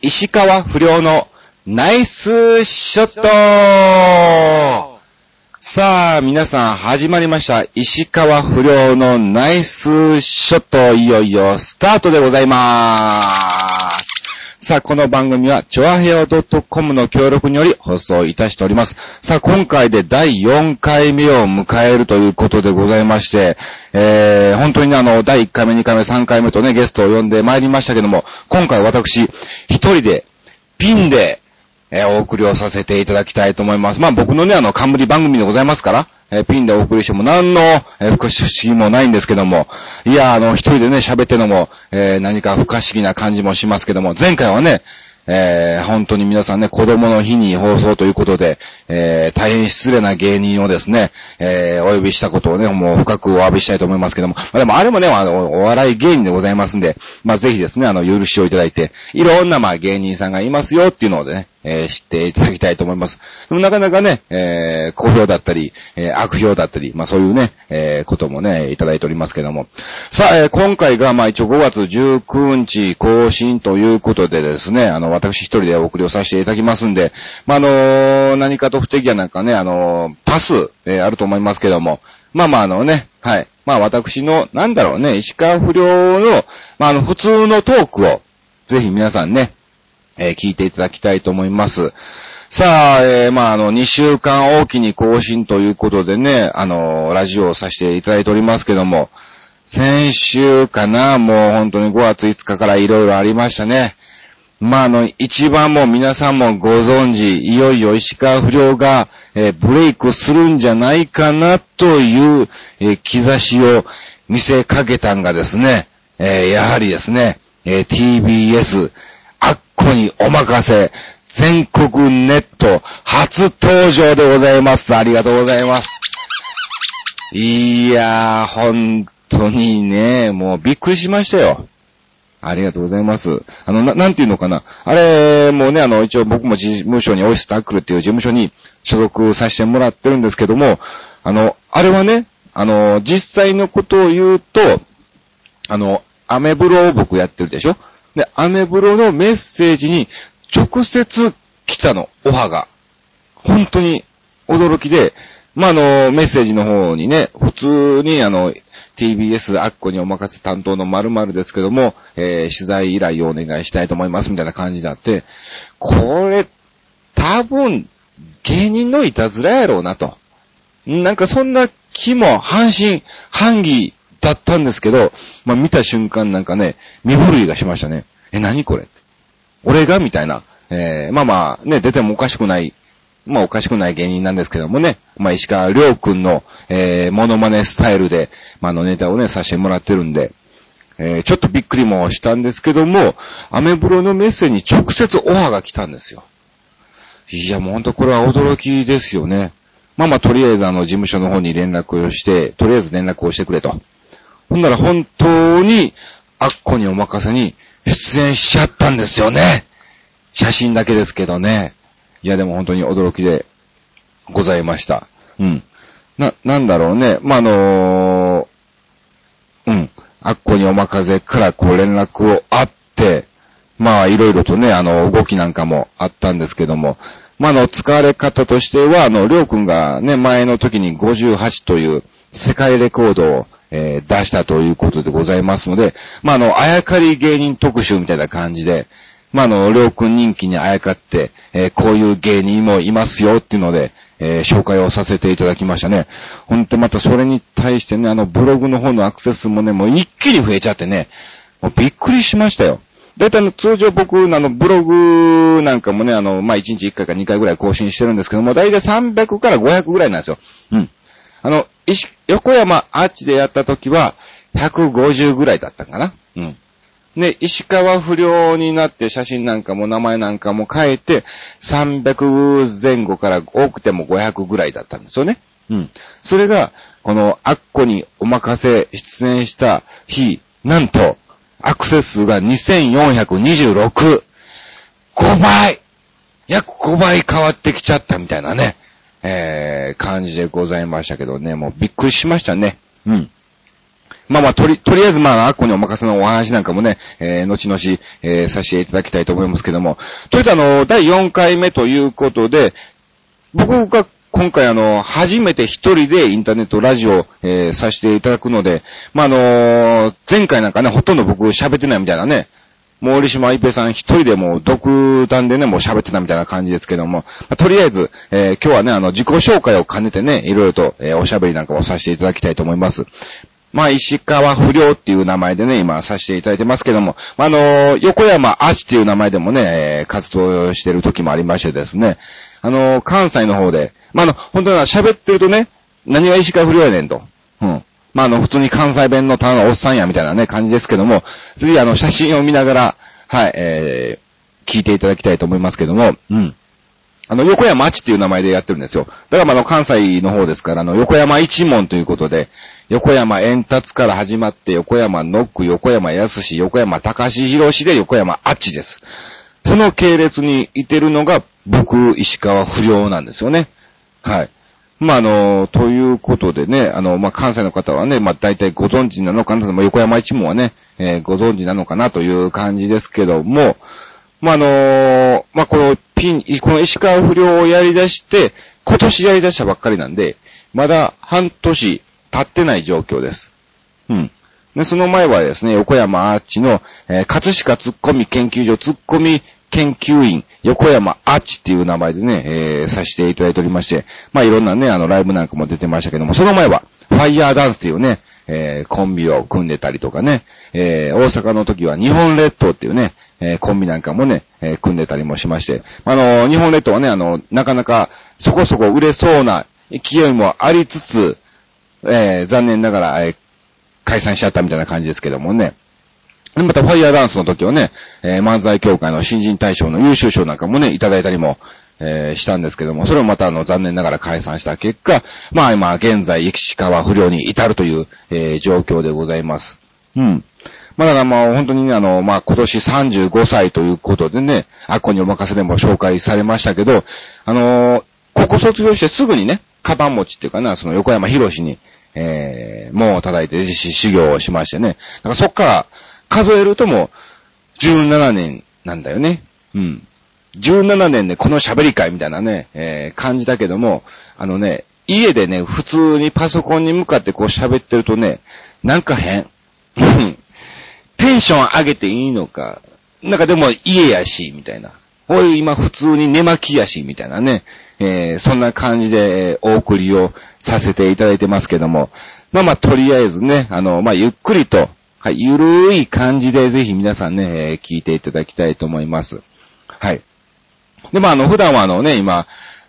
石川不良のナイスショットさあ、皆さん始まりました。石川不良のナイスショット、いよいよスタートでございまーす。さあ、この番組は、チョアヘオ .com の協力により放送いたしております。さあ、今回で第4回目を迎えるということでございまして、えー、本当にねあの、第1回目、2回目、3回目とね、ゲストを呼んで参りましたけども、今回私、一人で、ピンで、えーお送りをさせていただきたいと思います。まあ僕のね、あの、冠番組でございますから、えーピンでお送りしても何の、えー不可思議もないんですけども、いや、あの、一人でね、喋ってのも、えー何か不可思議な感じもしますけども、前回はね、えー本当に皆さんね、子供の日に放送ということで、えー大変失礼な芸人をですね、えーお呼びしたことをね、もう深くお詫びしたいと思いますけども、まあ、でもあれもね、あの、お笑い芸人でございますんで、まあ、ぜひですね、あの、許しをいただいて、いろんな、まあ、芸人さんがいますよっていうのをね、えー知っていただきたいと思います。でもなかなかね、えー好評だったり、えー悪評だったり、まあそういうね、えーこともね、いただいておりますけども。さあ、えー今回が、まあ一応5月19日更新ということでですね、あの、私一人でお送りをさせていただきますんで、まああのー何かと不手際なんかね、あのー多数、えーあると思いますけども、まあまああのね、はい。まあ私の、なんだろうね、石川不良の、まああの、普通のトークを、ぜひ皆さんね、えー聞いていただきたいと思います。さあ、えーまあ、あの、2週間おきに更新ということでね、あの、ラジオをさせていただいておりますけども、先週かな、もう本当に5月5日からいろいろありましたね。まあ、あの、一番も皆さんもご存知、いよいよ石川不良が、えーブレイクするんじゃないかなという、えー兆しを見せかけたんがですね、えーやはりですね、え TBS、にお任せ、全国ネット初登場でございます。ありがとうございます。いやー、本当にね、もうびっくりしましたよ。ありがとうございます。あの、な、なんていうのかな。あれ、もうね、あの、一応僕も事務所にオイスタックルっていう事務所に所属させてもらってるんですけども、あの、あれはね、あの、実際のことを言うと、あの、アメブロを僕やってるでしょ？で、アメブロのメッセージに直接来たの、オファーが。本当に驚きで、まあ、あの、メッセージの方にね、普通にあの、TBS アッコにお任せ担当の〇〇ですけども、えー取材依頼をお願いしたいと思いますみたいな感じになって、これ、多分、芸人のいたずらやろうなと。なんかそんな気も半信半疑だったんですけど、まあ見た瞬間なんかね、身震いがしましたね。え、何これ？俺が？みたいな。えー、まあまあ、ね、出てもおかしくない、まあおかしくない芸人なんですけどもね、まあ石川亮君の、えー、モノマネスタイルで、まああのネタをね、させてもらってるんで、えー、ちょっとびっくりもしたんですけども、アメブロのメッセージに直接オファーが来たんですよ。いや、もうほんとこれは驚きですよね。まあまあ、とりあえずあの、事務所の方に連絡をして、とりあえず連絡をしてくれと。ほんなら本当に、あっこにお任せに出演しちゃったんですよね。写真だけですけどね。いや、でも本当に驚きでございました。うん。な、なんだろうね。まあ、あのーうん。あっこにお任せからこう連絡をあって、まあ、いろいろとね、あの、動きなんかもあったんですけども、まあ、あの、使われ方としては、あの、りょうくんがね、前の時に58という世界レコードを、えー出したということでございますので、まあ、あの、あやかり芸人特集みたいな感じで、まあ、あの、りょうくん人気にあやかって、えーこういう芸人もいますよっていうので、えー紹介をさせていただきましたね。ほんとまたそれに対してね、あの、ブログの方のアクセスもね、もう一気に増えちゃってね、もうびっくりしましたよ。だいたいあの、通常僕、あの、ブログなんかもね、あの、まあ、1日1回か2回ぐらい更新してるんですけども、だいたい300から500ぐらいなんですよ。うん。あの、石横山アーチでやった時は、150ぐらいだったかな。うん。で、石川不良になって写真なんかも名前なんかも変えて、300前後から多くても500ぐらいだったんですよね。うん。それが、この、アッコにお任せ出演した日、なんと、アクセス数が2426。5倍約5倍変わってきちゃったみたいなね、えー、感じでございましたけどね、もうびっくりしましたね。うん。まあまあ、とり、とりあえずまあ、アッコにお任せのお話なんかもね、えー、後々、えー、させていただきたいと思いますけども。とりあえずあの、第4回目ということで、僕が今回あの、初めて一人でインターネットラジオ、えー、させていただくので、まあ、あのー、前回なんかね、ほとんど僕喋ってないみたいなね、森島一平さん一人でもう独断でね、もう喋ってたみたいな感じですけども、まあ、とりあえず、えー、今日はね、あの、自己紹介を兼ねてね、いろいろと、えー、おしゃべりなんかをさせていただきたいと思います。まあ、石川不良っていう名前でね、今させていただいてますけども、まあ、あのー、横山アシっていう名前でもね、え、活動してる時もありましてですね、あのー、関西の方で、まあ、あの、本当は喋ってるとね、何が石川不良やねんと。うん。まあ、あの、普通に関西弁のただのおっさんやみたいなね、感じですけども、次あの、写真を見ながら、はい、えー、聞いていただきたいと思いますけども、うん。あの、横山町っていう名前でやってるんですよ。だからまあ、の、関西の方ですから、あの、横山一門ということで、横山円達から始まって、横山ノック、横山康横山高志博士で横山あっちです。その系列にいてるのが、僕、石川不良なんですよね。はい。まあ、あの、ということでね、あの、まあ、関西の方はね、まあ、大体ご存知なのかな、ま、横山一門はね、えー、ご存知なのかなという感じですけども、まあ、あのまあ、このピン、この石川不良をやり出して、今年やり出したばっかりなんで、まだ半年経ってない状況です。うん。で、その前はですね、横山アーチの、えー、葛飾ツッコミ研究所ツッコミ研究員、横山アーチっていう名前でね、えー、させていただいておりまして、まあいろんなね、あの、ライブなんかも出てましたけども、その前は、ファイヤーダンスっていうね、えー、コンビを組んでたりとかね、えー、大阪の時は日本列島っていうね、えー、コンビなんかもね、えー、組んでたりもしまして、あの、日本列島はね、あの、なかなかそこそこ売れそうな勢いもありつつ、えー、残念ながら、えー、解散しちゃったみたいな感じですけどもね。また、ファイヤーダンスの時はね、えー、漫才協会の新人大賞の優秀賞なんかもね、いただいたりも、えー、したんですけども、それをまたあの、残念ながら解散した結果、まあ今、現在、石川不良に至るという、えー、状況でございます。うん。まあだからまあ本当にね、あの、まあ今年35歳ということでね、アッコにお任せでも紹介されましたけど、あのー、ここ卒業してすぐにね、カバン持ちっていうかな、その横山博士に、えー、門を叩いて修行をしましてね。だからそっから数えるとも17年なんだよね。うん。17年でこの喋り会みたいなね、えー、感じだけども、あのね、家でね、普通にパソコンに向かってこう喋ってるとね、なんか変。テンション上げていいのか。なんかでも家やし、みたいな。おい、今普通に寝巻きやし、みたいなね。えー、そんな感じでお送りをさせていただいてますけども。まあまあ、とりあえずね、あの、まあ、ゆっくりと、はい、ゆるい感じでぜひ皆さんね、えー、聞いていただきたいと思います。はい。で、まあ、あの、普段はあのね、今、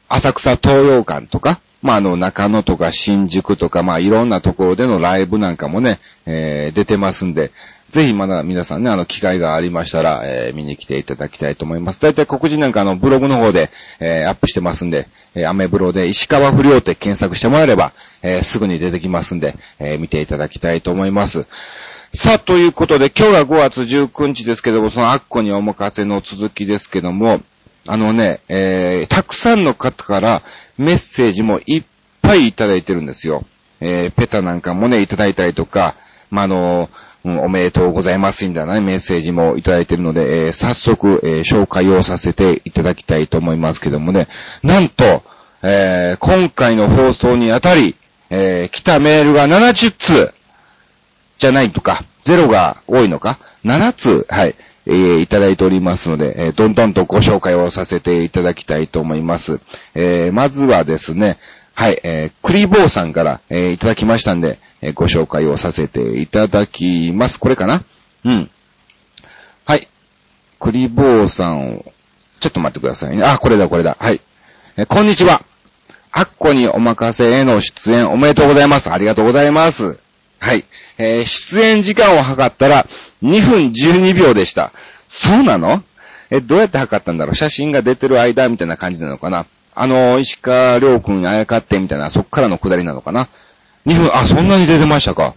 浅草東洋館とか、まあ、あの、中野とか新宿とか、まあ、いろんなところでのライブなんかもね、えー、出てますんで、ぜひまだ皆さんね、あの、機会がありましたら、えー、見に来ていただきたいと思います。だいたい告知なんかの、ブログの方で、えー、アップしてますんで、えー、アメブロで石川不良って検索してもらえれば、えー、すぐに出てきますんで、えー、見ていただきたいと思います。さあ、ということで、今日が5月19日ですけども、そのアッコにお任せの続きですけども、あのね、えー、たくさんの方からメッセージもいっぱいいただいてるんですよ。えー、ペタなんかもね、いただいたりとか、まあ、のうん、おめでとうございますみたいな、ね、メッセージもいただいてるので、えー、早速、えー、紹介をさせていただきたいと思いますけどもね、なんと、えー、今回の放送にあたり、えー来たメールが70通じゃないとか、0が多いのか、7つ、はい、えー、いただいておりますので、えー、どんどんとご紹介をさせていただきたいと思います。えー、まずはですね、はい、えー、クリボーさんから、えー、いただきましたんで、えー、ご紹介をさせていただきます。これかな？うん。はい。クリボーさんを、ちょっと待ってくださいね。あ、これだ、これだ。はい。えー、こんにちは。アッコにお任せへの出演おめでとうございます。ありがとうございます。はい。えー、出演時間を測ったら2分12秒でした。そうなの？え、どうやって測ったんだろう？写真が出てる間みたいな感じなのかな？あの、石川良君にあやかってみたいな、そっからの下りなのかな ?2 分、あ、そんなに出てましたか。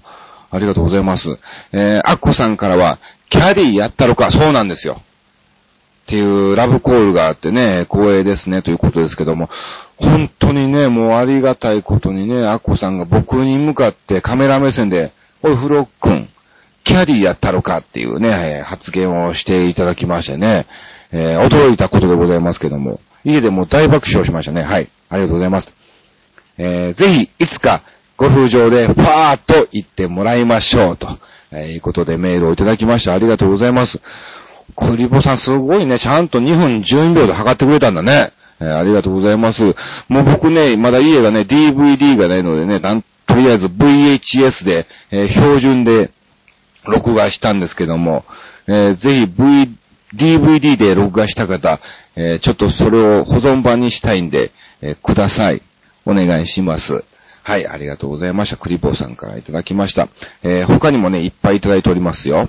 ありがとうございます。えー、アッコさんからは、キャディやったろか、そうなんですよ。っていうラブコールがあってね、光栄ですね、ということですけども、本当にね、もうありがたいことにね、アッコさんが僕に向かってカメラ目線でおい、フロックン、キャディやったのかっていうね、発言をしていただきましてね、えー、驚いたことでございますけども、家でも大爆笑しましたね。はい。ありがとうございます。えー、ぜひ、いつか、ゴルフ場で、ファーっと行ってもらいましょう、と、えー、いうことでメールをいただきました。ありがとうございます。クリボさんすごいね、ちゃんと2分12秒で測ってくれたんだね。えー、ありがとうございます。もう僕ね、まだ家がね、DVD がないのでね、なんとりあえず VHS で、えー、標準で録画したんですけども、えー、ぜひ V、DVD で録画した方、えー、ちょっとそれを保存版にしたいんで、え、ください。お願いします。はい、ありがとうございました。クリボーさんからいただきました。え、他にもね、いっぱいいただいておりますよ。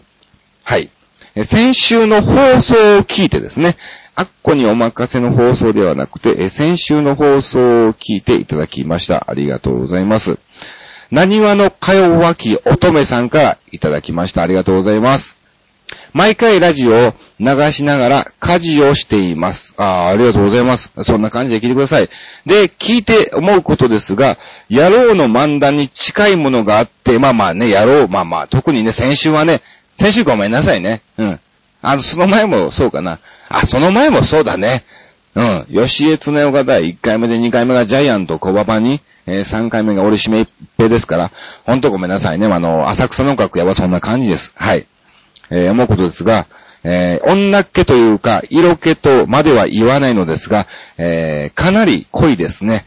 はい。え先週の放送を聞いてですね、あっこにお任せの放送ではなくて、え先週の放送を聞いていただきました。ありがとうございます。何話のかよわき乙女さんからいただきました。ありがとうございます。毎回ラジオを流しながら家事をしています。ああ、ありがとうございます。そんな感じで聞いてください。で、聞いて思うことですが、野郎の漫談に近いものがあって、まあまあね、野郎、まあまあ、特にね、先週はね、先週ごめんなさいね。うん。あの、その前もそうかな。あ、その前もそうだね。うん。吉江恒夫が第1回目で2回目がジャイアント小馬場に、えー、3回目が俺締め一平ですから、ほんとごめんなさいね。あの、浅草の楽屋はそんな感じです。はい。えー、思うことですが、えー、女っ気というか、色気とまでは言わないのですが、えー、かなり濃いですね。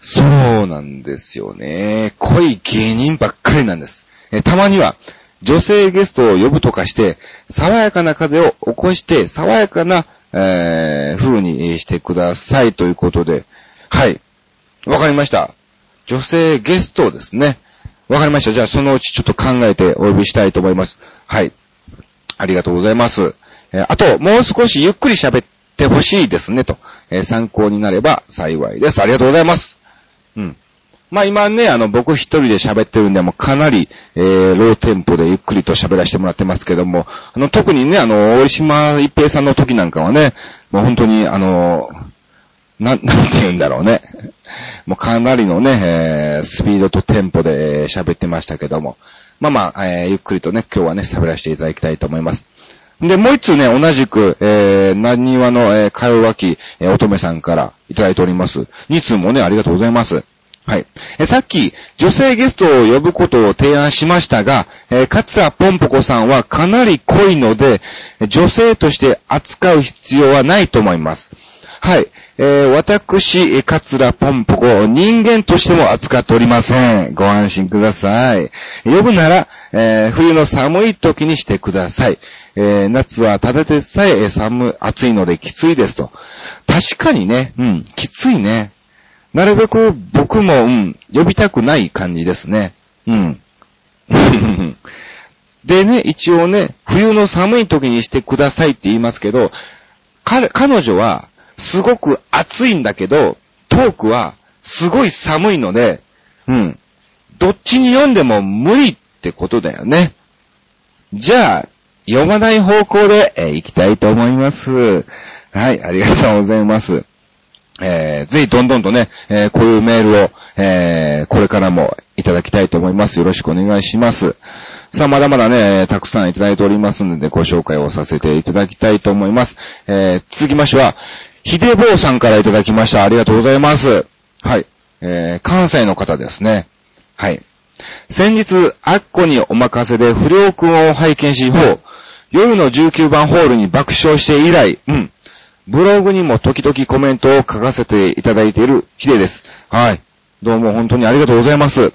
そうなんですよね。濃い芸人ばっかりなんです。えー、たまには、女性ゲストを呼ぶとかして、爽やかな風を起こして、爽やかな、えー、風にしてくださいということで、はい。わかりました。女性ゲストですね。わかりました。じゃあそのうちちょっと考えてお呼びしたいと思います。はい。ありがとうございます。えー、あと、もう少しゆっくり喋ってほしいですね、と、えー、参考になれば幸いです。ありがとうございます。うん。まあ今ね、あの、僕一人で喋ってるんで、もうかなり、えー、ローテンポでゆっくりと喋らせてもらってますけども、あの、特にね、あの、大島一平さんの時なんかはね、もう本当に、あの、なん、なんて言うんだろうね。もうかなりのね、えー、スピードとテンポで喋ってましたけども。まあまあ、えー、ゆっくりとね、今日はね、喋らせていただきたいと思います。で、もう一つね、同じく、えー、何話の、えー、かよわき、えー、乙女さんからいただいております。二通もね、ありがとうございます。はい。えさっき、女性ゲストを呼ぶことを提案しましたが、えー、桂ぽんぽこさんはかなり濃いので、女性として扱う必要はないと思います。はい。えー、私、桂ぽんぽこ、人間としても扱っておりません。ご安心ください。呼ぶなら、えー、冬の寒い時にしてください。えー、夏はただでさえ寒、暑いのできついですと。確かにね、うん、きついね。なるべく僕も、うん、呼びたくない感じですね。うん。でね、一応ね、冬の寒い時にしてくださいって言いますけど、彼、彼女は、すごく暑いんだけど、トークはすごい寒いので、うん。どっちに読んでも無理ってことだよね。じゃあ、読まない方向で、えー、行きたいと思います。はい、ありがとうございます。えー、ぜひどんどんとね、えー、こういうメールを、えー、これからもいただきたいと思います。よろしくお願いします。さあ、まだまだね、たくさんいただいておりますので、ご紹介をさせていただきたいと思います。えー、続きましては、ひでぼうさんからいただきました。ありがとうございます。はい。えー、関西の方ですね。はい。先日、アッコにお任せで不良くんを拝見し、ほう、夜の19番ホールに爆笑して以来、うん。ブログにも時々コメントを書かせていただいているヒデです。はい。どうも本当にありがとうございます。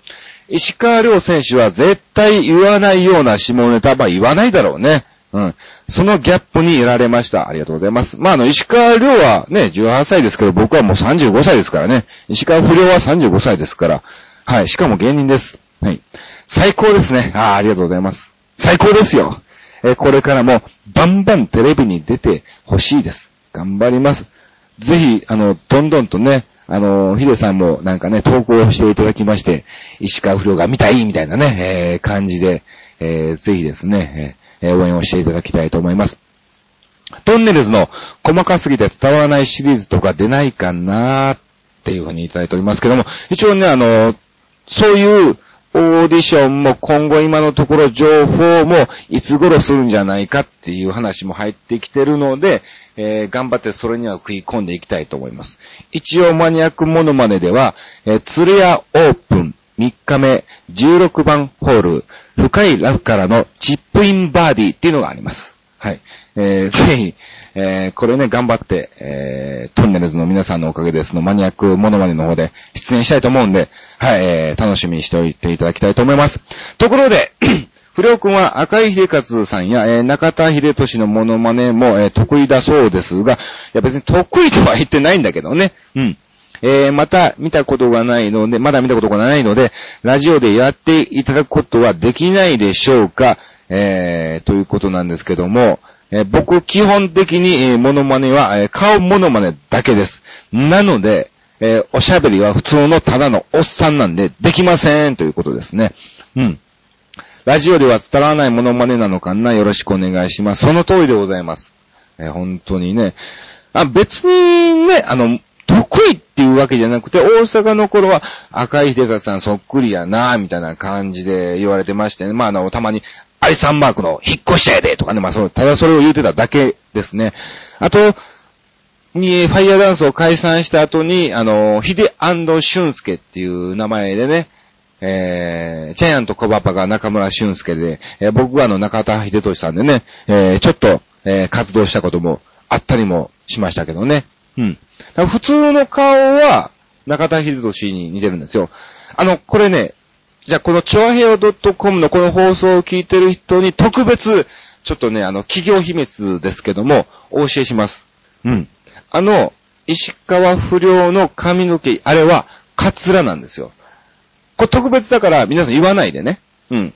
石川遼選手は絶対言わないような下ネタ、まあ言わないだろうね。うん。そのギャップに得られました。ありがとうございます。まあ、あの、石川遼はね、18歳ですけど、僕はもう35歳ですからね。石川不良は35歳ですから。はい。しかも芸人です。はい。最高ですね。ああ、ありがとうございます。最高ですよ。えこれからも、バンバンテレビに出てほしいです。頑張ります。ぜひ、あの、どんどんとね、あの、ヒデさんもなんかね、投稿していただきまして、石川不良が見たいみたいなね、えー、感じで、えー、ぜひですね、ええ応援をしていただきたいと思います。トンネルズの細かすぎて伝わらないシリーズとか出ないかなっていうふうにいただいておりますけども、一応ね、あの、そういうオーディションも今後今のところ情報もいつ頃するんじゃないかっていう話も入ってきてるので、えー、頑張ってそれには食い込んでいきたいと思います。一応マニアックモノマネでは、えー、鶴屋オープン3日目16番ホール深いラフからのチップインバーディーっていうのがあります。はい。えー、ぜひ、えー、これね、頑張って、えー、トンネルズの皆さんのおかげで、そのマニアックモノマネの方で出演したいと思うんで、はい、えー、楽しみにしておいていただきたいと思います。ところで、不良くんは赤井秀勝さんや、えー、中田秀俊のモノマネも、えー、得意だそうですが、いや別に得意とは言ってないんだけどね。うん。えー、また見たことがないので、まだ見たことがないので、ラジオでやっていただくことはできないでしょうか、えー、ということなんですけども、えー、僕基本的に、えー、モノマネは、えー、顔モノマネだけです。なので、え、おしゃべりは普通のただのおっさんなんでできませんということですね。うん。ラジオでは伝わらないモノマネなのかな？よろしくお願いします。その通りでございます。え、本当にね。あ、別にね、あの、得意っていうわけじゃなくて、大阪の頃は赤井秀和さんそっくりやなみたいな感じで言われてましてね。まあ、あの、たまに、アリサンマークの引っ越しちゃえでとかね、まあそう、ただそれを言うてただけですね。あと、に、ファイヤーダンスを解散した後に、あの、ヒデ俊介っていう名前でね、えー、ジャイアントコバパが中村俊介で、えー、僕はあの中田秀俊さんでね、えー、ちょっと、えー、活動したこともあったりもしましたけどね。うん。普通の顔は中田秀俊に似てるんですよ。あの、これね、じゃあこのチョアヘオ .com のこの放送を聞いてる人に特別、ちょっとね、あの、企業秘密ですけども、お教えします。うん。あの、石川不良の髪の毛、あれは、カツラなんですよ。これ特別だから皆さん言わないでね。うん。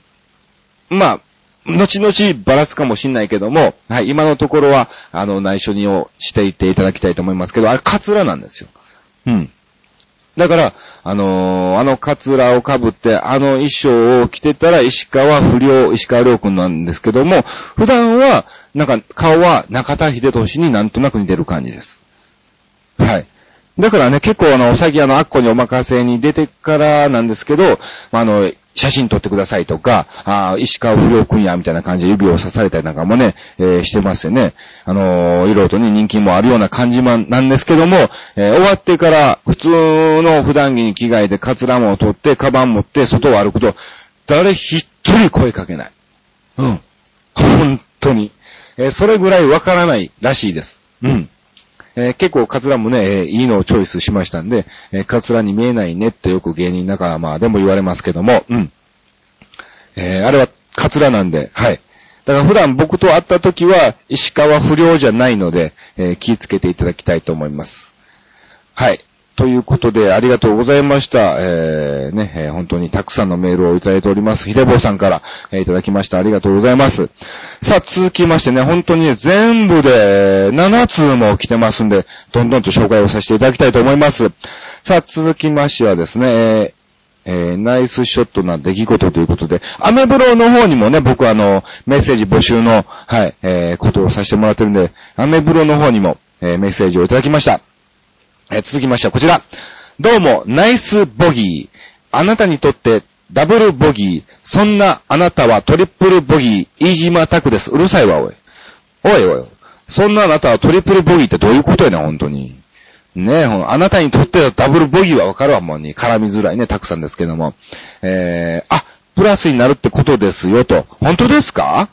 まあ、後々ばらすかもしんないけども、はい、今のところは、あの、内緒にをしていていただきたいと思いますけど、あれカツラなんですよ。うん。だから、あのー、あのカツラをかぶって、あの衣装を着てたら石川不良、石川良くんなんですけども、普段は、なんか、顔は中田秀俊になんとなく似てる感じです。はい。だからね、結構あの、おさぎあの、アッコにお任せに出てからなんですけど、あの、写真撮ってくださいとか、あ石川不良くんや、みたいな感じで指を刺されたりなんかもね、えー、してますよね。あのー、色とね、人気もあるような感じなんですけども、えー、終わってから普通の普段着に着替えてカツラも取って、カバン持って外を歩くと、誰一人声かけない。うん。本当に。えそれぐらいわからないらしいです。うん。えー、結構カツラもね、えー、いいのをチョイスしましたんで、えー、カツラに見えないねってよく芸人仲間でも言われますけども、うん。えあれはカツラなんで、はい。だから普段僕と会った時は石川不良じゃないので、え気をつけていただきたいと思います。はい。ということで、ありがとうございました。えー、ね、えー、本当にたくさんのメールをいただいております。ひでぼうさんから、えー、いただきました。ありがとうございます。さあ、続きましてね、本当にね、全部で7通も来てますんで、どんどんと紹介をさせていただきたいと思います。さあ、続きましてはですね、えー、えー、ナイスショットな出来事ということで、アメブロの方にもね、僕あの、メッセージ募集の、はい、えー、ことをさせてもらってるんで、アメブロの方にも、えー、メッセージをいただきました。え、続きましてはこちら。どうも、ナイスボギー。あなたにとってダブルボギー。そんなあなたはトリプルボギー。飯島拓です。うるさいわ、おい。おいおい。そんなあなたはトリプルボギーってどういうことやねん、本当に。ねえ、あなたにとってはダブルボギーはわかるわ、もうに。絡みづらいね、たくさんですけども。えー、あ、プラスになるってことですよ、と。本当ですか？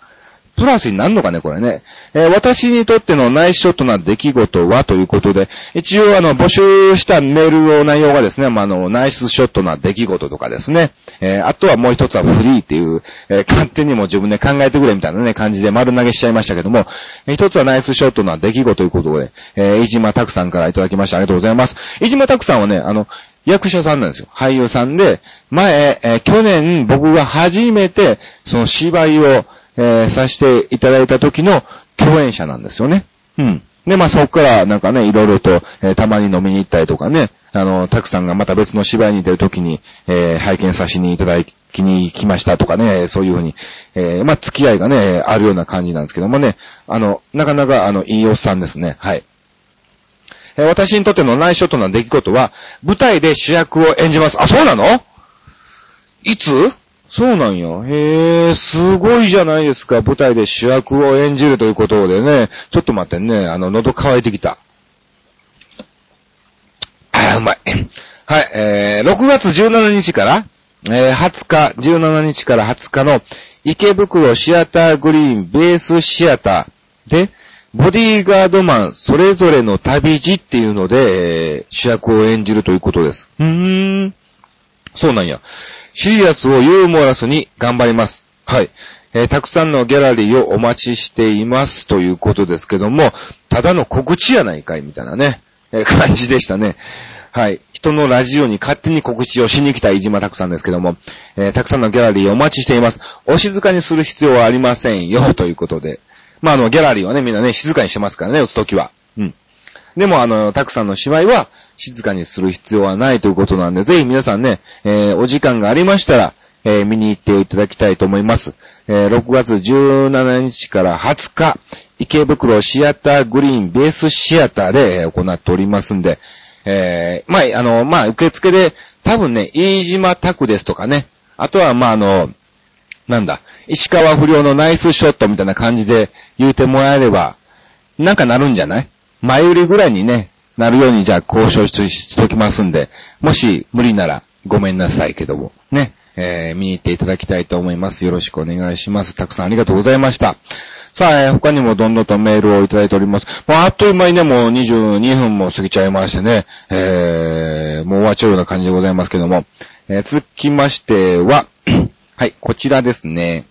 プラスになるのかね、これね。えー、私にとってのナイスショットな出来事はということで、一応あの、募集したメールの内容がですね、まあ、の、ナイスショットな出来事とかですね、えー、あとはもう一つはフリーっていう、えー、勝手にも自分で考えてくれみたいなね、感じで丸投げしちゃいましたけども、一つはナイスショットな出来事ということで、えー、飯島拓さんからいただきました。ありがとうございます。飯島拓さんはね、あの、役者さんなんですよ。俳優さんで、前、えー、去年僕が初めて、その芝居を、えー、させていただいた時の共演者なんですよね。うん。で、まあ、そこからなんかね、いろいろと、えー、たまに飲みに行ったりとかね、あの、たくさんがまた別の芝居に出るときに、えー、拝見させにいただきに来ましたとかね、そういうふうに、えー、まあ、付き合いがね、あるような感じなんですけどもね、あの、なかなか、あの、いいおっさんですね。はい。えー、私にとっての内緒との出来事は、舞台で主役を演じます。あ、そうなの？いつ？そうなんよ。へえ、すごいじゃないですか。舞台で主役を演じるということでね。ちょっと待ってね。あの、喉乾いてきた。あ、うまい。はい、えー、6月17日から、えー、20日、17日から20日の池袋シアターグリーンベースシアターで、ボディーガードマンそれぞれの旅路っていうので、えー、主役を演じるということです。うーん。そうなんや。シリアスをユーモラスに頑張ります。はい。えー、たくさんのギャラリーをお待ちしていますということですけども、ただの告知やないかいみたいなね、えー、感じでしたね。はい。人のラジオに勝手に告知をしに来た飯島たくさんですけども、えー、たくさんのギャラリーをお待ちしています。お静かにする必要はありませんよ、ということで。まあ、あの、ギャラリーはね、みんなね、静かにしてますからね、打つときは。でも、あの、たくさんの芝居は、静かにする必要はないということなんで、ぜひ皆さんね、えー、お時間がありましたら、えー、見に行っていただきたいと思います。えー、6月17日から20日、池袋シアターグリーンベースシアターで行っておりますんで、えー、まあ、あの、まあ、受付で、多分ね、飯島拓ですとかね、あとは、まあ、あの、なんだ、石川不良のナイスショットみたいな感じで言うてもらえれば、なんかなるんじゃない？前売りぐらいにね、なるようにじゃあ交渉しときますんで、もし無理ならごめんなさいけども、ね、えー、見に行っていただきたいと思います。よろしくお願いします。たくさんありがとうございました。さあ、えー、他にもどんどんとメールをいただいております。もうあっという間にね、もう22分も過ぎちゃいましてね、えー、もう終わっちゃうような感じでございますけども、えー、続きましては、はい、こちらですね。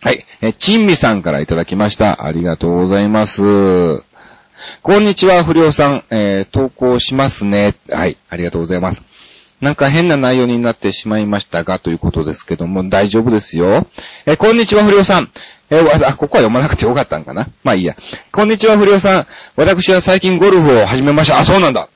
はい。え、ちんみさんからいただきました。ありがとうございます。こんにちは、不良さん。えー、投稿しますね。はい。ありがとうございます。なんか変な内容になってしまいましたが、ということですけども、大丈夫ですよ。えー、こんにちは、不良さん。えー、あ、ここは読まなくてよかったんかな。まあいいや。こんにちは、不良さん。私は最近ゴルフを始めました。あ、そうなんだ。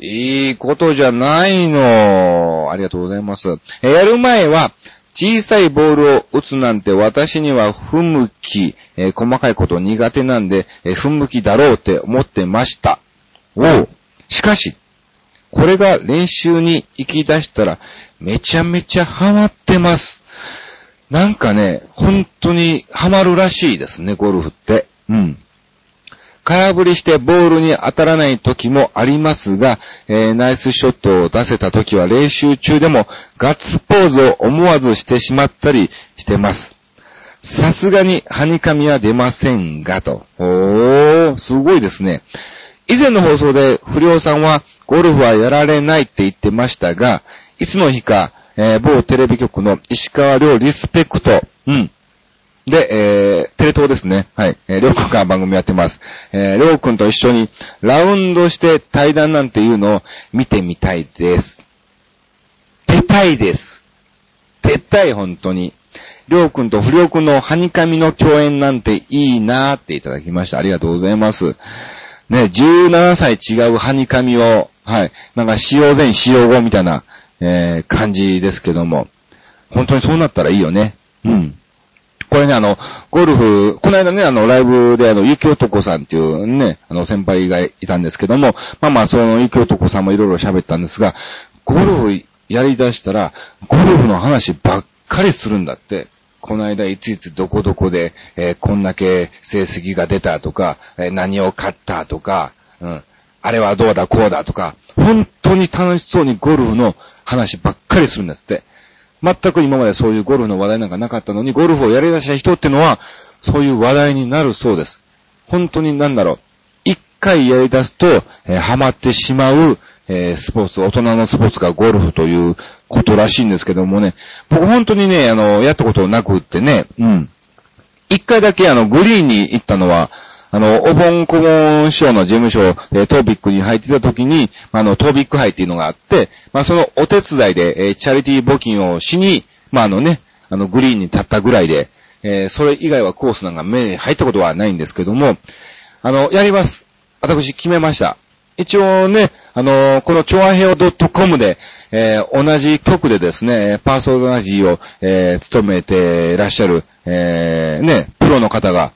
いいことじゃないの。ありがとうございます。えー、やる前は、小さいボールを打つなんて私には不向き、えー、細かいこと苦手なんで、えー、不向きだろうって思ってました。おう。しかし、これが練習に行き出したら、めちゃめちゃハマってます。なんかね、本当にハマるらしいですね、ゴルフって。うん。空振りしてボールに当たらない時もありますが、えー、ナイスショットを出せた時は練習中でもガッツポーズを思わずしてしまったりしてます。さすがにハニカミは出ませんが、と。おー、すごいですね。以前の放送で不良さんはゴルフはやられないって言ってましたが、いつの日か、えー、某テレビ局の石川遼リスペクト、うん、で、えー、テレ東ですね。はい。えー、りょうくんが番組やってます。えー、りょうくんと一緒にラウンドして対談なんていうのを見てみたいです。出たいです。出たい、本当に。りょうくんと不良くんのハニカミの共演なんていいなーっていただきました。ありがとうございます。ね、17歳違うハニカミを、はい。なんか使用前使用後みたいな、えー、感じですけども。本当にそうなったらいいよね。うん。これね、あの、ゴルフ、この間ね、あの、ライブであの、ゆきおとこさんっていうね、あの、先輩がいたんですけども、まあまあ、そのゆきおとこさんもいろいろ喋ったんですが、ゴルフやり出したら、ゴルフの話ばっかりするんだって。この間いついつどこどこで、えー、こんだけ成績が出たとか、えー、何を買ったとか、うん。あれはどうだこうだとか、本当に楽しそうにゴルフの話ばっかりするんだって。全く今までそういうゴルフの話題なんかなかったのに、ゴルフをやり出した人ってのは、そういう話題になるそうです。本当になんだろう。一回やり出すと、えー、ハマってしまう、えー、スポーツ、大人のスポーツがゴルフということらしいんですけどもね、僕本当にね、あの、やったことなくってね、うん。一回だけあの、グリーンに行ったのは、あの、お盆顧問省の事務所、えー、トービックに入ってた時に、あの、トービック杯っていうのがあって、まあ、そのお手伝いで、えー、チャリティー募金をしに、まあ、あのね、あの、グリーンに立ったぐらいで、えー、それ以外はコースなんか目に入ったことはないんですけども、あの、やります。私決めました。一応ね、あの、このチョアヘオ .com で、えー、同じ局でですね、パーソナリティを、えー、務めていらっしゃる、えー、ね、プロの方が、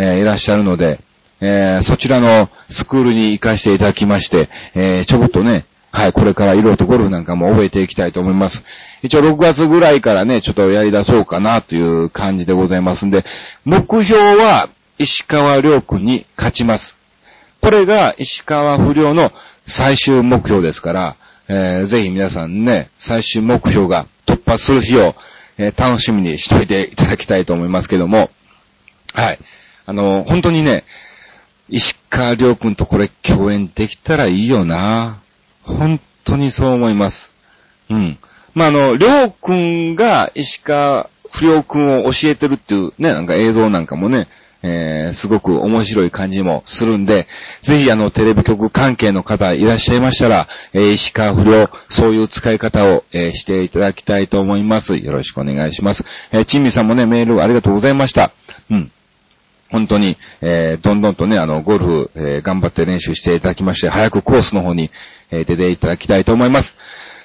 えー、いらっしゃるので、えー、そちらのスクールに行かせていただきまして、えー、ちょこっとね、はい、これからいろいろとゴルフなんかも覚えていきたいと思います。一応6月ぐらいからね、ちょっとやり出そうかなという感じでございますんで、目標は石川良君に勝ちます。これが石川不良の最終目標ですから、えー、ぜひ皆さんね、最終目標が突破する日を、えー、楽しみにしといていただきたいと思いますけども、はい。あの、本当にね、石川良君とこれ共演できたらいいよな。本当にそう思います。うん。まあ、あの、良君が石川不良君を教えてるっていうね、なんか映像なんかもね、えー、すごく面白い感じもするんで、ぜひあの、テレビ局関係の方いらっしゃいましたら、えー、石川不良、そういう使い方を、えー、していただきたいと思います。よろしくお願いします。えー、チンミさんもね、メールありがとうございました。うん。本当に、えー、どんどんとね、あの、ゴルフ、えー、頑張って練習していただきまして、早くコースの方に、えー、出ていただきたいと思います。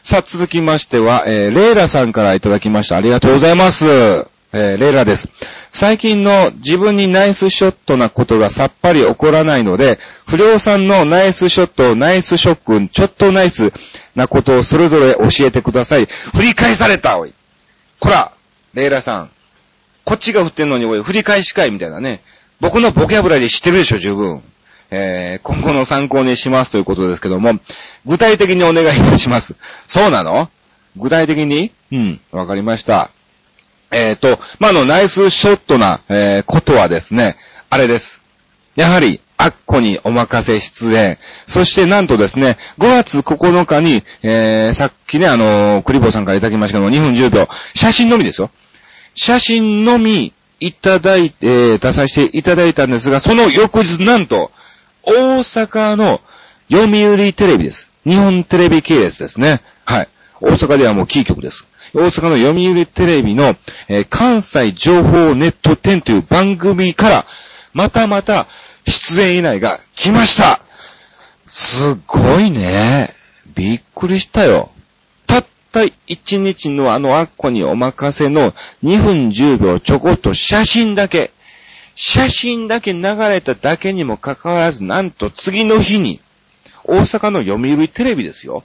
さあ、続きましては、えー、レイラさんからいただきました。ありがとうございます。えー、レイラです。最近の自分にナイスショットなことがさっぱり起こらないので、不良さんのナイスショット、ナイスショック、ちょっとナイスなことをそれぞれ教えてください。振り返されたおい。こら、レイラさん。こっちが振ってんのにおい、振り返しかいみたいなね。僕のボキャブラリー知ってるでしょ、十分。えー、今後の参考にしますということですけども、具体的にお願いいたします。そうなの？具体的に？うん、わかりました。えっ、ー、と、まあ、の、ナイスショットな、えー、ことはですね、あれです。やはり、アッコにお任せ出演。そしてなんとですね、5月9日に、えー、さっきね、あのー、クリボーさんからいただきましたけども、2分10秒。写真のみですよ。写真のみいただいて、え、出させていただいたんですが、その翌日なんと、大阪の読売テレビです。日本テレビ系列ですね。はい。大阪ではもうキー局です。大阪の読売テレビの、えー、関西情報ネット10という番組から、またまた出演依頼が来ましたすごいね。びっくりしたよ。たった1日のあのアッコにお任せの2分10秒ちょこっと写真だけ、写真だけ流れただけにもかかわらず、なんと次の日に、大阪の読売テレビですよ。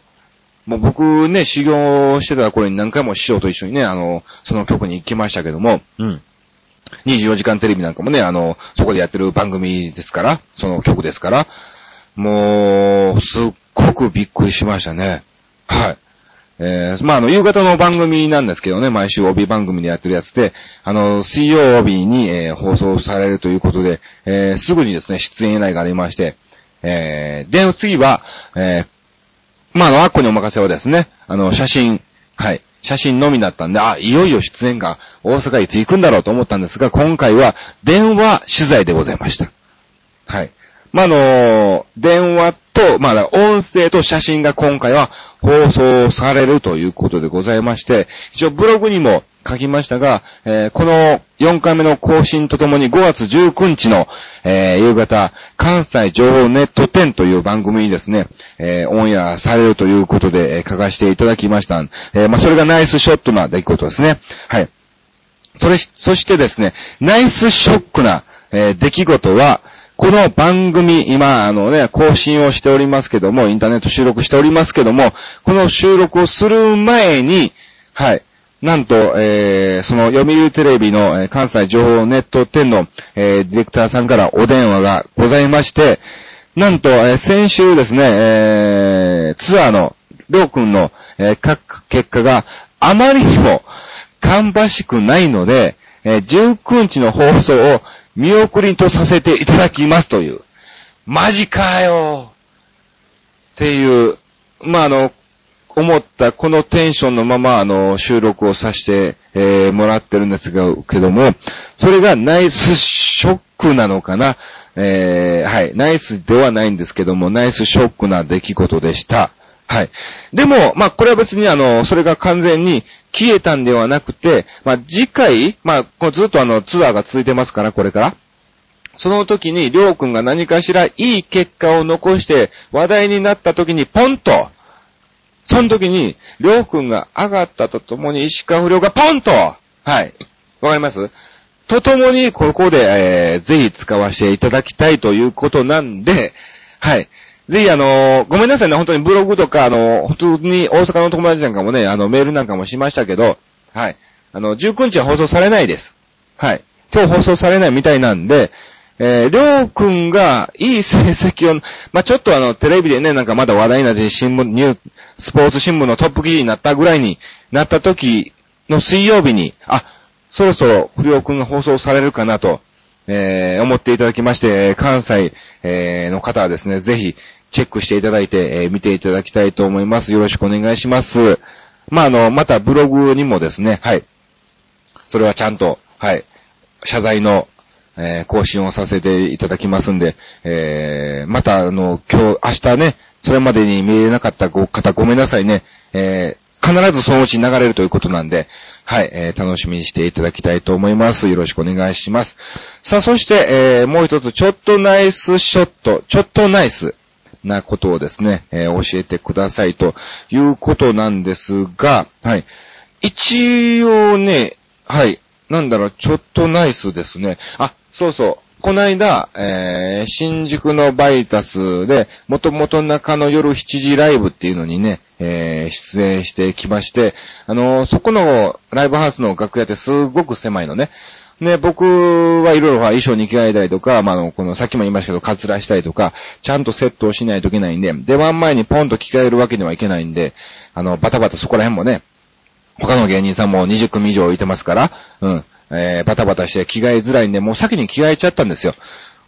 もう僕ね、修行してた頃に何回も師匠と一緒にね、あの、その局に行きましたけども、うん。24時間テレビなんかもね、あの、そこでやってる番組ですから、その曲ですから、もう、すっごくびっくりしましたね。はい。えー、まあ、あの、夕方の番組なんですけどね、毎週帯番組でやってるやつで、あの、水曜日に、えー、放送されるということで、えー、すぐにですね、出演依頼がありまして、えー、で、次は、えー、まあ、あの、アッコにお任せはですね、あの、写真、はい、写真のみだったんで、あ、いよいよ出演が大阪いつ行くんだろうと思ったんですが、今回は電話取材でございました。はい。まあ、あの、電話と、まあ、音声と写真が今回は放送されるということでございまして、一応ブログにも書きましたが、えー、この4回目の更新とともに5月19日の、えー、夕方、関西情報ネット10という番組にですね、えー、オンエアされるということで、え書かせていただきました。えまあ、それがナイスショットな出来事ですね。はい。それ、そしてですね、ナイスショックな、え出来事は、この番組、今、あのね、更新をしておりますけども、インターネット収録しておりますけども、この収録をする前に、はい、なんと、えー、その読売テレビの、関西情報ネット10の、えー、ディレクターさんからお電話がございまして、なんと、えー、先週ですね、えー、ツアーの、りょうくんの、えー、各結果があまりにも芳しくないので、えー、19日の放送を見送りとさせていただきますという。マジかよっていう、まあ、あの、思ったこのテンションのまま、あの、収録をさせて、えー、もらってるんですが、けども、それがナイスショックなのかなえー、はい。ナイスではないんですけども、ナイスショックな出来事でした。はい。でも、まあ、これは別にあの、それが完全に消えたんではなくて、まあ、次回、まあ、ずっとあの、ツアーが続いてますから、これから。その時に、りょうくんが何かしらいい結果を残して話題になった時に、ポンと、その時に、りょうくんが上がったとともに石川不良がポンとはい。わかります？とともに、ここで、えー、ぜひ使わせていただきたいということなんで、はい。ぜひあの、ごめんなさいね、本当にブログとか、あの、普通に大阪の友達なんかもね、あの、メールなんかもしましたけど、はい。あの、19日は放送されないです。はい。今日放送されないみたいなんで、えー、りょうくんがいい成績を、まあ、ちょっとあの、テレビでね、なんかまだ話題になって新聞、ニュー、スポーツ新聞のトップ記事になったぐらいになった時の水曜日に、あ、そろそろ不良くんが放送されるかなと、えー、思っていただきまして、関西、えー、の方はですね、ぜひ、チェックしていただいて、えー、見ていただきたいと思います。よろしくお願いします。まあ、あの、またブログにもですね、はい。それはちゃんと、はい。謝罪の、えー、更新をさせていただきますんで、えー、また、あの、今日、明日ね、それまでに見えなかったご方ごめんなさいね。えー、必ずそのうち流れるということなんで、はい、えー、楽しみにしていただきたいと思います。よろしくお願いします。さあ、そして、えー、もう一つ、ちょっとナイスショット、ちょっとナイスなことをですね、えー、教えてくださいということなんですが、はい。一応ね、はい。なんだろう、ちょっとナイスですね。あ、そうそう。この間、えー、新宿のバイタスで、もともと中の夜7時ライブっていうのにね、えー、出演してきまして、あのー、そこのライブハウスの楽屋ってすごく狭いのね。ね、僕はいろいろ衣装に着替えたりとか、まあ、の、この、さっきも言いましたけど、カツラしたりとか、ちゃんとセットをしないといけないんで、出番前にポンと着替えるわけにはいけないんで、あの、バタバタそこら辺もね、他の芸人さんも20組以上いてますから、うん、えー、バタバタして着替えづらいんで、もう先に着替えちゃったんですよ。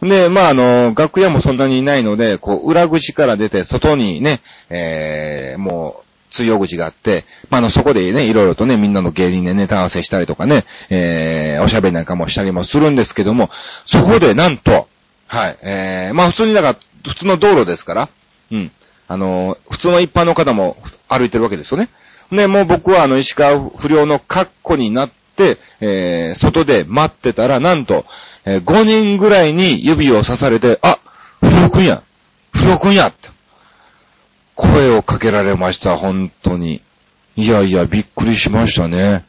で、まあ、あの、楽屋もそんなにいないので、こう、裏口から出て、外にね、えー、もう、通用口があって、まあ、の、そこでね、いろいろとね、みんなの芸人でネタ合わせしたりとかね、えー、おしゃべりなんかもしたりもするんですけども、そこでなんと、はい、えー、まあ、普通にだから、普通の道路ですから、うん、あの、普通の一般の方も歩いてるわけですよね。ね、もう僕はあの、石川不良の格好になって、えー、外で待ってたら、なんと、えー、5人ぐらいに指を刺されて、あ、不良くんや不良くんやって。声をかけられました、本当に。いやいや、びっくりしましたね。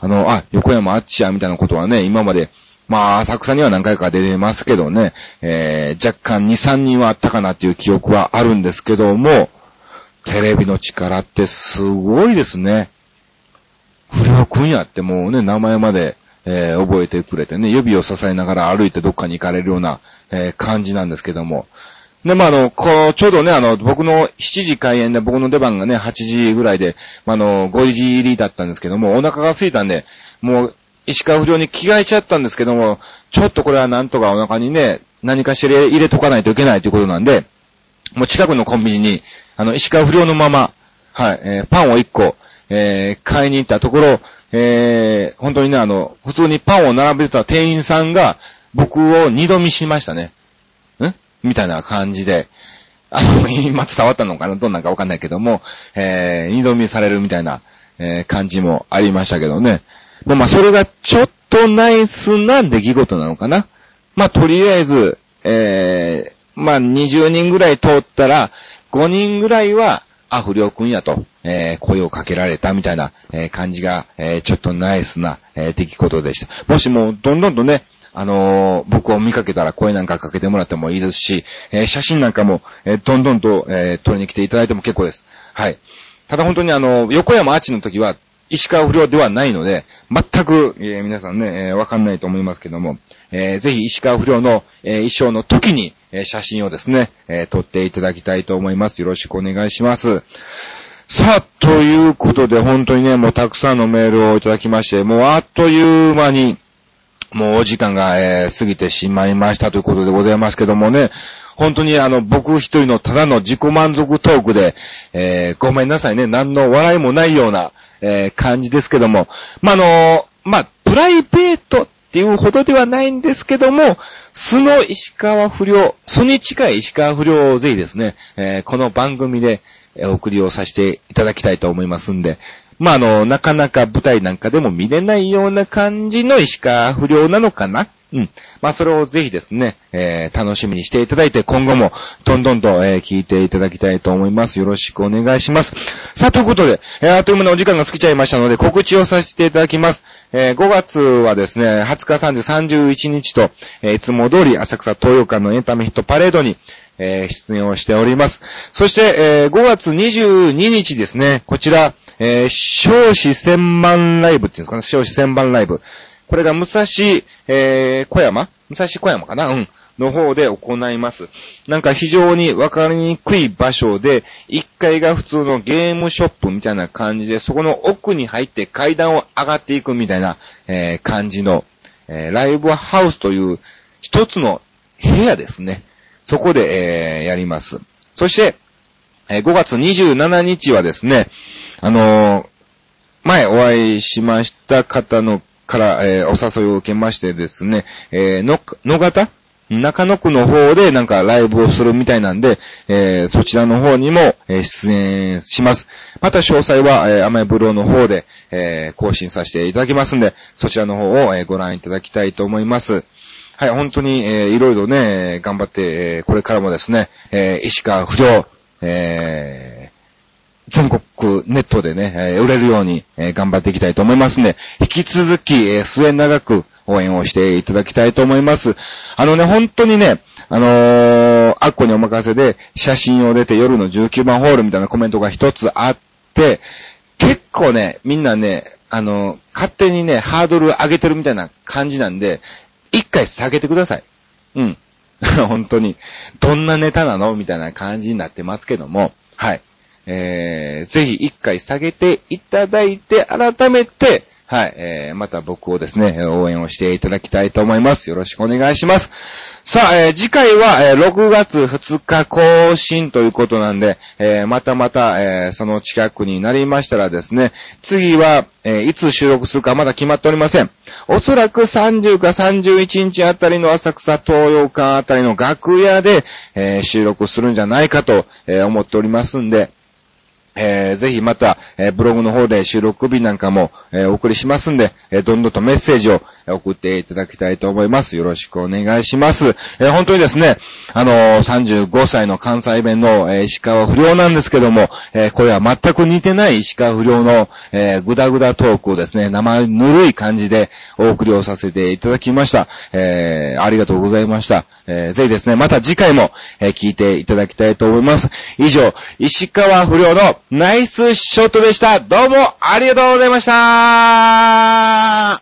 あの、あ、横山あっちや、みたいなことはね、今まで、まあ、浅草には何回か出てますけどね、えー、若干2、3人はあったかなっていう記憶はあるんですけども、テレビの力ってすごいですね。不良くんやってもうね、名前まで、えー、覚えてくれてね、指を支えながら歩いてどっかに行かれるような、えー、感じなんですけども。で、まあ、あの、こう、ちょうどね、あの、僕の7時開演で僕の出番がね、8時ぐらいで、まあ、あの、5時入りだったんですけども、お腹が空いたんで、もう、石川不良に着替えちゃったんですけども、ちょっとこれはなんとかお腹にね、何かしら入れとかないといけないということなんで、もう近くのコンビニに、あの、石川不良のまま、はい、えー、パンを1個、えー、買いに行ったところ、えー、本当にね、あの、普通にパンを並べてた店員さんが、僕を二度見しましたね。みたいな感じで、あの、今伝わったのかな？どんなんかわかんないけども、えー、二度見されるみたいな、えー、感じもありましたけどね。まあまあ、それがちょっとナイスな出来事なのかな？まあ、とりあえず、えー、まあ、20人ぐらい通ったら、5人ぐらいは、あ、不良くんやと、えー、声をかけられたみたいな、えー、感じが、えー、ちょっとナイスな、えー、出来事でした。もしも、どんどんとね、あのー、僕を見かけたら声なんかかけてもらってもいいですし、えー、写真なんかも、え、どんどんと、え撮りに来ていただいても結構です。はい。ただ本当にあの、横山アーチの時は、石川不良ではないので、全く、えー、皆さんね、えー、わかんないと思いますけども、えー、ぜひ石川不良の、え、衣装の時に、え、写真をですね、え、撮っていただきたいと思います。よろしくお願いします。さあ、ということで、本当にね、もうたくさんのメールをいただきまして、もうあっという間に、もうお時間が、えー、過ぎてしまいましたということでございますけどもね、本当にあの、僕一人のただの自己満足トークで、えー、ごめんなさいね、何の笑いもないような、えー、感じですけども、まあ、あのまあ、プライベートっていうほどではないんですけども、素の石川不良、素に近い石川不良をぜひですね、えー、この番組でお送りをさせていただきたいと思いますんで、まあ、あの、なかなか舞台なんかでも見れないような感じの石川不良なのかな？うん。まあ、それをぜひですね、えー、楽しみにしていただいて、今後も、どんどんと、えー、聞いていただきたいと思います。よろしくお願いします。さあ、ということで、えー、あっという間にお時間が過ぎちゃいましたので、告知をさせていただきます。えー、5月はですね、20日、30、31日と、えー、いつも通り、浅草東洋館のエンタメヒットパレードに、えー、出演をしております。そして、えー、5月22日ですね、こちら、えー、少子千万ライブっていうんですかね、少子千万ライブ。これが武蔵、えー、小山？武蔵小山かな？うん。の方で行います。なんか非常にわかりにくい場所で、1階が普通のゲームショップみたいな感じで、そこの奥に入って階段を上がっていくみたいな、えー、感じの、えー、ライブハウスという一つの部屋ですね。そこで、えー、やります。そして、え、5月27日はですね、あの、前お会いしました方のから、えー、お誘いを受けましてですね、えー、の、野方？中野区の方でなんかライブをするみたいなんで、えー、そちらの方にも、え出演します。また詳細は、えー、アメブロの方で、えー、更新させていただきますんで、そちらの方を、え、ご覧いただきたいと思います。はい、本当に、えー、いろいろね、頑張って、え、これからもですね、えー、石川不良、えー、全国ネットでね、えー、売れるように、えー、頑張っていきたいと思いますんで、引き続き、えー、末長く、応援をしていただきたいと思います。あのね、本当にね、あのー、アッコにお任せで写真を出て夜の19番ホールみたいなコメントが一つあって、結構ね、みんなね、あのー、勝手にね、ハードル上げてるみたいな感じなんで、一回下げてください。うん。本当に。どんなネタなの？みたいな感じになってますけども、えー、ぜひ一回下げていただいて、改めて、はい、えー、また僕をですね、応援をしていただきたいと思います。よろしくお願いします。さあ、えー、次回は、えー、6月2日更新ということなんで、えー、またまた、えー、その近くになりましたらですね、次は、えー、いつ収録するかまだ決まっておりません。おそらく30か31日あたりの浅草東洋館あたりの楽屋で、えー、収録するんじゃないかと、えー、思っておりますんで、えー、ぜひまた、えー、ブログの方で収録日なんかも、えー、お送りしますんで、えー、どんどんとメッセージを送っていただきたいと思います。よろしくお願いします。え、本当にですね、あの、35歳の関西弁の、え、石川不良なんですけども、え、これは全く似てない石川不良の、えー、ぐだぐだトークをですね、生ぬるい感じでお送りをさせていただきました。え、ありがとうございました。え、ぜひですね、また次回も、え、聞いていただきたいと思います。以上、石川不良のナイスショットでした。どうもありがとうございました